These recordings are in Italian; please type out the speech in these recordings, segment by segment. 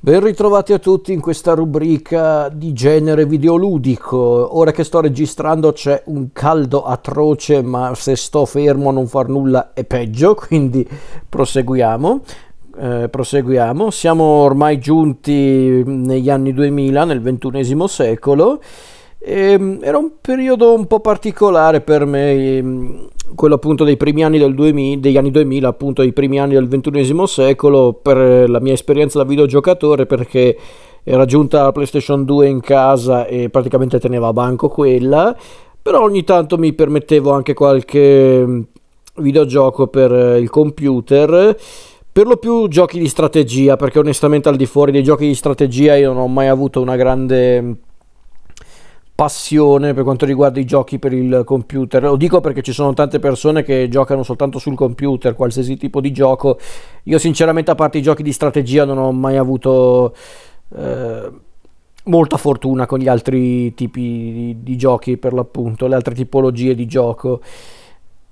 Ben ritrovati a tutti in questa rubrica di genere videoludico. Ora che sto registrando c'è un caldo atroce, ma se sto fermo a non far nulla è peggio, quindi proseguiamo. Eh, proseguiamo. Siamo ormai giunti negli anni 2000, nel ventunesimo secolo. E, ehm, era un periodo un po' particolare per me ehm, quello appunto dei primi anni del 2000, degli anni 2000, appunto dei primi anni del ventunesimo secolo, per la mia esperienza da videogiocatore, perché era giunta la PlayStation 2 in casa e praticamente teneva a banco quella, però ogni tanto mi permettevo anche qualche mm, videogioco per il computer per lo più giochi di strategia perché onestamente al di fuori dei giochi di strategia io non ho mai avuto una grande passione per quanto riguarda i giochi per il computer. Lo dico perché ci sono tante persone che giocano soltanto sul computer, qualsiasi tipo di gioco. Io sinceramente a parte i giochi di strategia non ho mai avuto eh, molta fortuna con gli altri tipi di, di, giochi per l'appunto, le altre tipologie di gioco.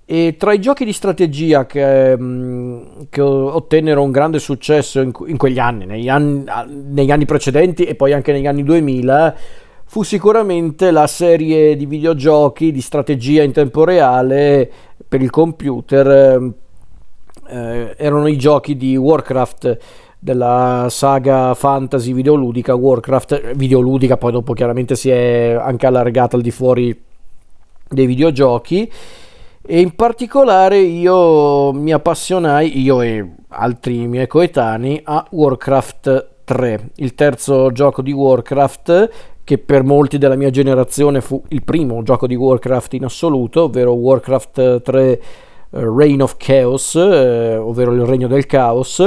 E tra i giochi di strategia che, mm, che ottennero un grande successo in, in quegli anni negli, anni, negli anni precedenti e poi anche negli anni 2000, fu sicuramente la serie di videogiochi di strategia in tempo reale per il computer. Eh, erano i giochi di Warcraft della saga fantasy videoludica Warcraft videoludica poi dopo chiaramente si è anche allargata al di fuori dei videogiochi e in particolare io mi appassionai io e altri miei coetanei a Warcraft 3 il terzo gioco di Warcraft che per molti della mia generazione fu il primo gioco di Warcraft in assoluto, ovvero Warcraft 3 uh, Reign of Chaos, eh, ovvero il regno del caos,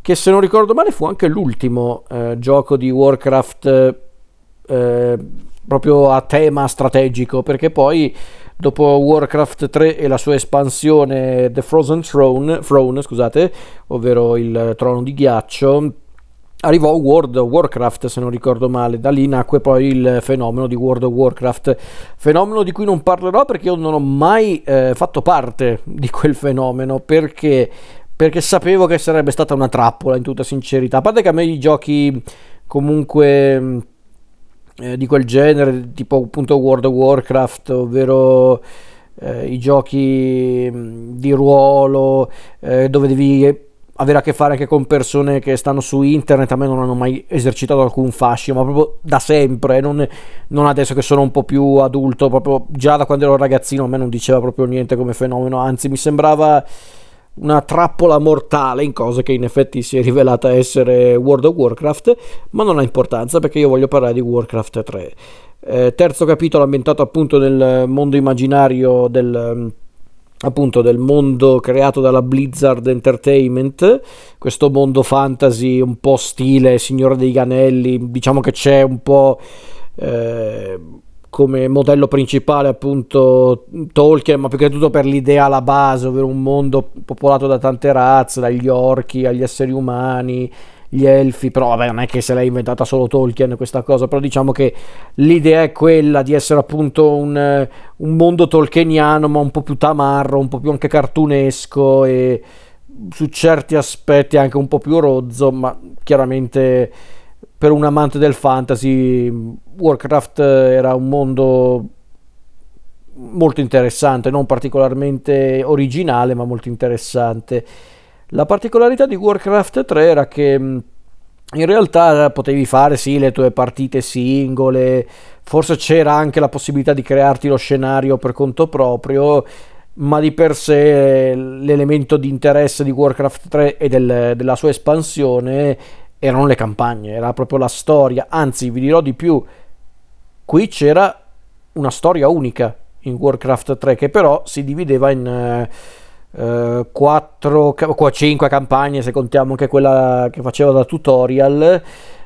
che se non ricordo male fu anche l'ultimo eh, gioco di Warcraft eh, proprio a tema strategico, perché poi dopo Warcraft 3 e la sua espansione The Frozen Throne, Throne scusate, ovvero il trono di ghiaccio, arrivò World of Warcraft se non ricordo male, da lì nacque poi il fenomeno di World of Warcraft, fenomeno di cui non parlerò perché io non ho mai eh, fatto parte di quel fenomeno perché, perché sapevo che sarebbe stata una trappola in tutta sincerità, a parte che a me i giochi comunque eh, di quel genere, tipo appunto World of Warcraft, ovvero eh, i giochi di ruolo eh, dove devi avere a che fare anche con persone che stanno su internet, a me non hanno mai esercitato alcun fascino, ma proprio da sempre, non, non, adesso che sono un po' più adulto, proprio già da quando ero ragazzino a me non diceva proprio niente come fenomeno, anzi mi sembrava una trappola mortale in cose che in effetti si è rivelata essere World of Warcraft, ma non ha importanza perché io voglio parlare di Warcraft 3. Eh, terzo capitolo ambientato appunto nel mondo immaginario del appunto del mondo creato dalla Blizzard Entertainment, questo mondo fantasy un po' stile Signore dei Ganelli, diciamo che c'è un po' eh, come modello principale appunto Tolkien, ma più che tutto per l'idea alla base, ovvero un mondo popolato da tante razze, dagli orchi agli esseri umani, gli elfi, però vabbè non è che se l'ha inventata solo Tolkien questa cosa, però diciamo che l'idea è quella di essere appunto un, un mondo tolkieniano ma un po' più tamarro, un po' più anche cartunesco e su certi aspetti anche un po' più rozzo, ma chiaramente per un amante del fantasy Warcraft era un mondo molto interessante, non particolarmente originale, ma molto interessante. La particolarità di Warcraft 3 era che in realtà potevi fare sì le tue partite singole, forse c'era anche la possibilità di crearti lo scenario per conto proprio, ma di per sé l'elemento di interesse di Warcraft 3 e del, della sua espansione erano le campagne, era proprio la storia, anzi vi dirò di più, qui c'era una storia unica in Warcraft 3 che però si divideva in... Eh, 4, uh, 5 campagne se contiamo anche quella che faceva da tutorial.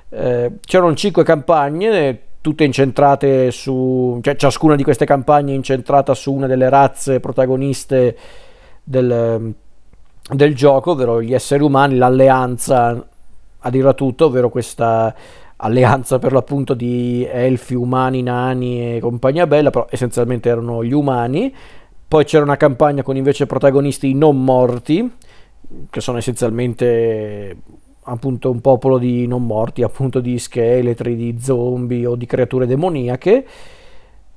Uh, c'erano 5 campagne, tutte incentrate su, cioè ciascuna di queste campagne incentrata su una delle razze protagoniste del, del gioco, ovvero gli esseri umani, l'alleanza a dirla tutto, ovvero questa alleanza per l'appunto di elfi, umani, nani e compagnia bella, però essenzialmente erano gli umani poi c'era una campagna con invece protagonisti non morti, che sono essenzialmente appunto un popolo di non morti, appunto di scheletri, di zombie o di creature demoniache.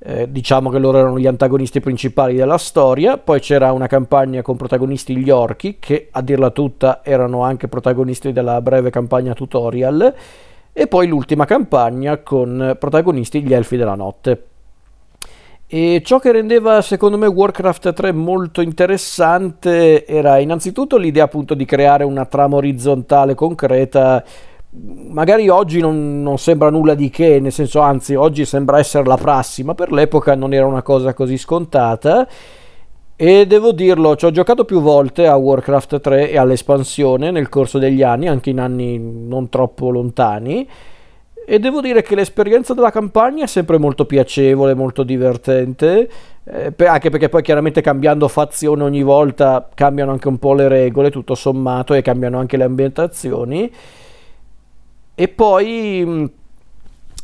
Eh, diciamo che loro erano gli antagonisti principali della storia. Poi c'era una campagna con protagonisti gli orchi, che a dirla tutta erano anche protagonisti della breve campagna tutorial. E poi l'ultima campagna con protagonisti gli elfi della notte. E ciò che rendeva secondo me Warcraft 3 molto interessante era innanzitutto l'idea appunto di creare una trama orizzontale concreta. Magari oggi non, non, sembra nulla di che, nel senso anzi oggi sembra essere la prassi, ma per l'epoca non era una cosa così scontata. E devo dirlo, ci ho giocato più volte a Warcraft 3 e all'espansione nel corso degli anni, anche in anni non troppo lontani e devo dire che l'esperienza della campagna è sempre molto piacevole, molto divertente, eh, anche perché poi chiaramente cambiando fazione ogni volta cambiano anche un po' le regole, tutto sommato, e cambiano anche le ambientazioni. E poi mm,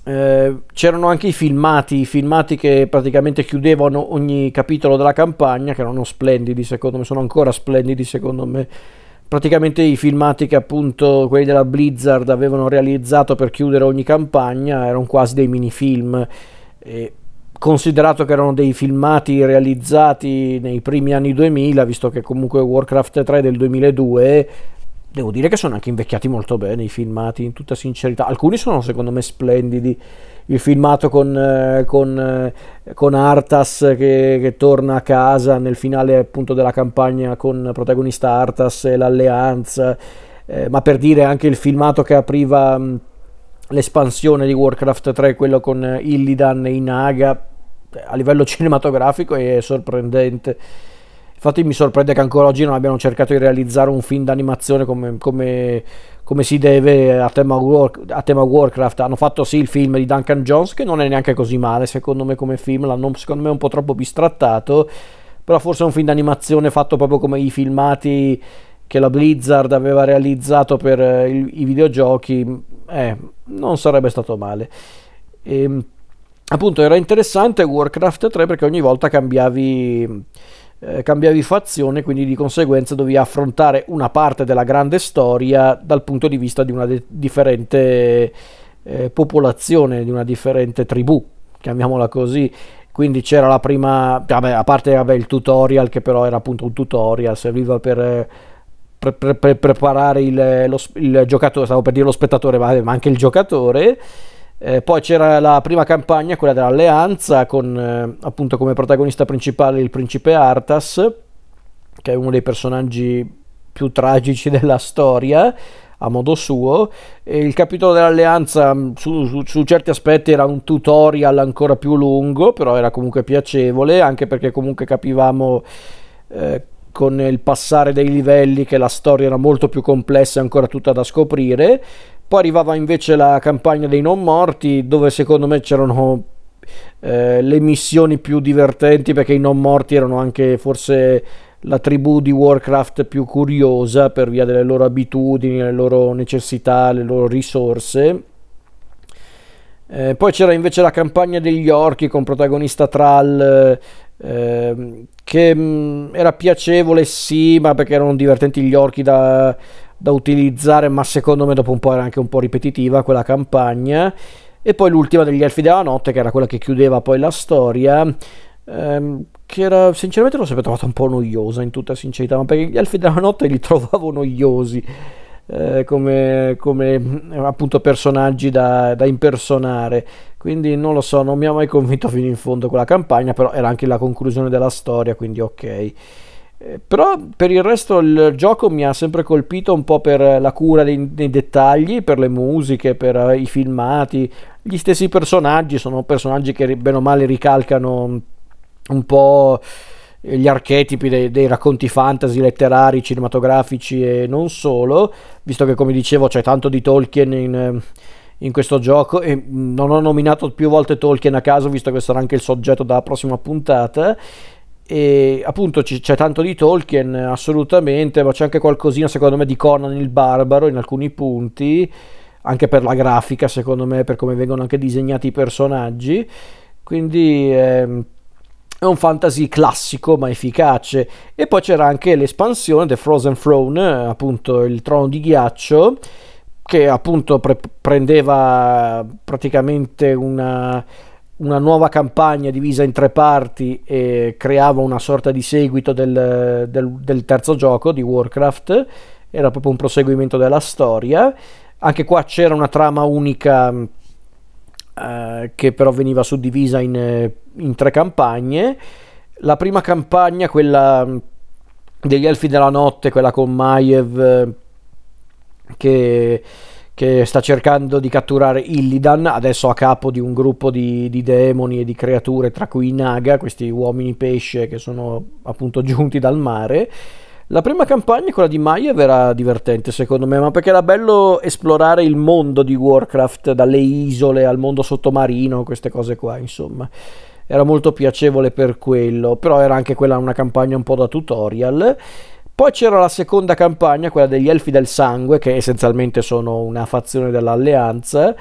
eh, c'erano anche i filmati, i filmati che praticamente chiudevano ogni capitolo della campagna, che erano splendidi secondo me, sono ancora splendidi secondo me praticamente i filmati che appunto quelli della Blizzard avevano realizzato per chiudere ogni campagna erano quasi dei minifilm. E considerato che erano dei filmati realizzati nei primi anni 2000 visto che comunque Warcraft 3 del 2002 devo dire che sono anche invecchiati molto bene i filmati in tutta sincerità. Alcuni sono secondo me splendidi. Il filmato con, eh, con, eh, con Artas che, che, torna a casa nel finale appunto della campagna con protagonista Artas e l'alleanza, eh, ma per dire anche il filmato che apriva l'espansione di Warcraft 3, quello con Illidan e Inaga, a livello cinematografico è sorprendente. Infatti mi sorprende che ancora oggi non abbiano cercato di realizzare un film d'animazione come, come, come si deve a tema, War, a tema, Warcraft. Hanno fatto sì il film di Duncan Jones che non è neanche così male secondo me come film, l'hanno secondo me un po' troppo bistrattato, però forse è un film d'animazione fatto proprio come i filmati che la Blizzard aveva realizzato per eh, il, i videogiochi, eh, non sarebbe stato male. E, ehm, appunto era interessante Warcraft 3 perché ogni volta cambiavi eh, cambiavi fazione, quindi di conseguenza dovevi affrontare una parte della grande storia dal punto di vista di una de- differente eh, popolazione, di una differente tribù, chiamiamola così. Quindi c'era la prima, vabbè, a parte vabbè, il tutorial che però era appunto un tutorial, serviva per, per, per, preparare il, lo, il, giocatore, stavo per dire lo spettatore, ma anche il giocatore. Eh, poi c'era la prima campagna, quella dell'Alleanza, con eh, appunto come protagonista principale il principe Arthas, che è uno dei personaggi più tragici della storia, a modo suo. E il capitolo dell'Alleanza mm, su, su, su, certi aspetti era un tutorial ancora più lungo, però era comunque piacevole, anche perché comunque capivamo... Eh, con il passare dei livelli che la storia era molto più complessa e ancora tutta da scoprire poi arrivava invece la campagna dei non morti, dove secondo me c'erano eh, le missioni più divertenti, perché i non morti erano anche forse la tribù di Warcraft più curiosa per via delle loro abitudini, le loro necessità, le loro risorse. Eh, poi c'era invece la campagna degli orchi con protagonista Thrall, eh, che mh, mm, era piacevole sì, ma perché erano divertenti gli orchi da, da utilizzare, ma secondo me dopo un po' era anche un po' ripetitiva quella campagna. E poi l'ultima degli Elfi della Notte, che era quella che chiudeva poi la storia, ehm, che era sinceramente l'ho sempre trovata un po' noiosa in tutta sincerità, ma perché gli Elfi della Notte li trovavo noiosi. Eh, come, come, appunto personaggi da, da, impersonare quindi non lo so non mi ha mai convinto fino in fondo quella campagna però era anche la conclusione della storia quindi ok eh, però per il resto il gioco mi ha sempre colpito un po' per la cura dei, dei dettagli, per le musiche, per uh, i filmati. Gli stessi personaggi sono personaggi che bene o male ricalcano un po' gli archetipi dei, dei, racconti fantasy letterari, cinematografici e non solo, visto che come dicevo c'è tanto di Tolkien in, in questo gioco e non ho nominato più volte Tolkien a caso, visto che sarà anche il soggetto della prossima puntata e appunto c- c'è tanto di Tolkien assolutamente ma c'è anche qualcosina secondo me di Conan il barbaro in alcuni punti anche per la grafica secondo me per come vengono anche disegnati i personaggi. Quindi ehm, è un fantasy classico ma efficace. E poi c'era anche l'espansione The Frozen Throne appunto il trono di ghiaccio che appunto pre- prendeva praticamente una, una, nuova campagna divisa in tre parti e creava una sorta di seguito del, del, del terzo gioco di Warcraft, era proprio un proseguimento della storia. Anche qua c'era una trama unica eh, che però veniva suddivisa in, in, tre campagne. La prima campagna, quella degli Elfi della Notte, quella con Maiev che, che, sta cercando di catturare Illidan, adesso a capo di un gruppo di, di demoni e di creature, tra cui i Naga, questi uomini pesce che sono appunto giunti dal mare. La prima campagna, quella di Maiev, era divertente secondo me, ma perché era bello esplorare il mondo di Warcraft, dalle isole al mondo sottomarino, queste cose qua, insomma. Era molto piacevole per quello, però era anche quella una campagna un po' da tutorial. Poi c'era la seconda campagna, quella degli Elfi del Sangue, che essenzialmente sono una fazione dell'Alleanza.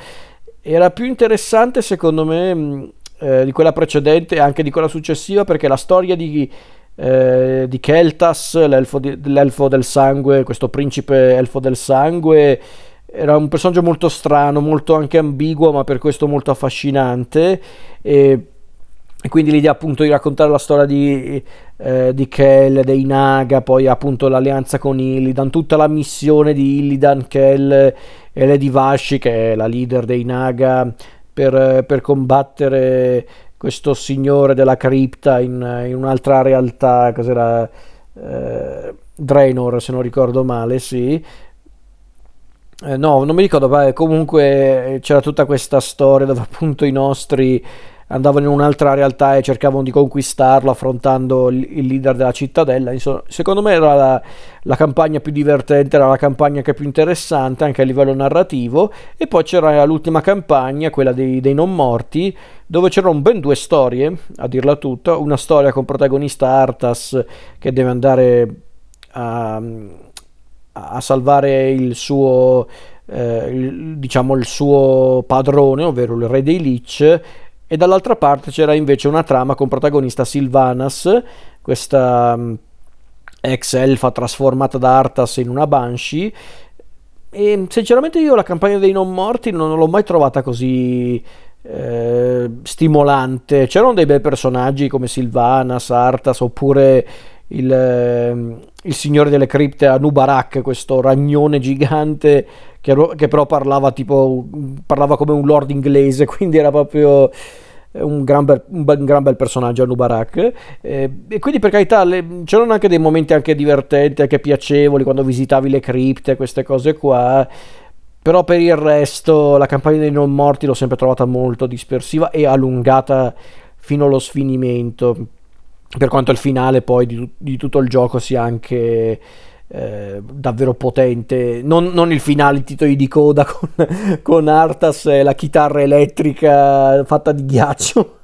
Era più interessante, secondo me, eh, di quella precedente e anche di quella successiva, perché la storia di, eh, di Keltas, l'elfo, di, l'elfo del sangue, questo principe elfo del sangue, era un personaggio molto strano, molto anche ambiguo, ma per questo molto affascinante. E e quindi l'idea appunto di raccontare la storia di, eh, di Kel, dei Naga, poi appunto l'alleanza con Illidan, tutta la missione di Illidan, Kel e Lady Vashi, che è la leader dei Naga, per, per combattere questo signore della cripta in, in un'altra realtà, cos'era? Eh, Draenor, se non ricordo male, sì. Eh, no, non mi ricordo, ma comunque c'era tutta questa storia dove appunto i nostri andavano in un'altra realtà e cercavano di conquistarlo affrontando il leader della cittadella. Insomma, secondo me era la, la, campagna più divertente, era la campagna che più interessante anche a livello narrativo. E poi c'era l'ultima campagna, quella dei, dei non morti, dove c'erano ben due storie, a dirla tutta. Una storia con protagonista Artas che deve andare a, a salvare il suo... Eh, il, diciamo il suo padrone, ovvero il re dei Lich, e dall'altra parte c'era invece una trama con protagonista Sylvanas, questa um, ex elfa trasformata da Arthas in una Banshee. E sinceramente io la campagna dei non morti non l'ho mai trovata così eh, stimolante. C'erano dei bei personaggi come Sylvanas, Arthas oppure il, eh, il signore delle cripte Anubarak, questo ragnone gigante che, che però parlava tipo parlava come un lord inglese, quindi era proprio un gran bel, un bel, un gran bel personaggio Anubarak. Eh, e quindi per carità le, c'erano anche dei momenti anche divertenti anche piacevoli quando visitavi le cripte queste cose qua. Però per il resto la campagna dei non morti l'ho sempre trovata molto dispersiva e allungata fino allo sfinimento. Per quanto il finale poi di, di tutto il gioco sia anche eh, davvero potente. Non, non, il finale titoli di coda con, con Artas e la chitarra elettrica fatta di ghiaccio.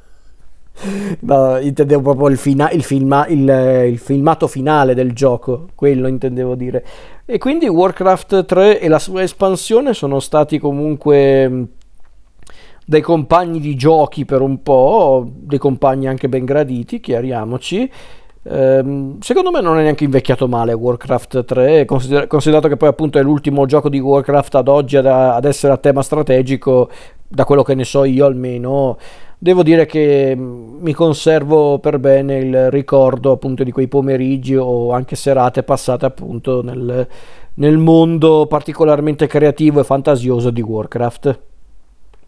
No, intendevo proprio il, fina- il, filma- il, il, filmato finale del gioco quello intendevo dire. E quindi Warcraft 3 e la sua espansione sono stati comunque dei compagni di giochi per un po', dei compagni anche ben graditi, chiariamoci. Ehm, secondo me non è neanche invecchiato male Warcraft 3, consider- considerato che poi appunto è l'ultimo gioco di Warcraft ad oggi ad, ad essere a tema strategico, da quello che ne so io almeno. Devo dire che mm, mi conservo per bene il ricordo appunto di quei pomeriggi o anche serate passate appunto nel, nel mondo particolarmente creativo e fantasioso di Warcraft.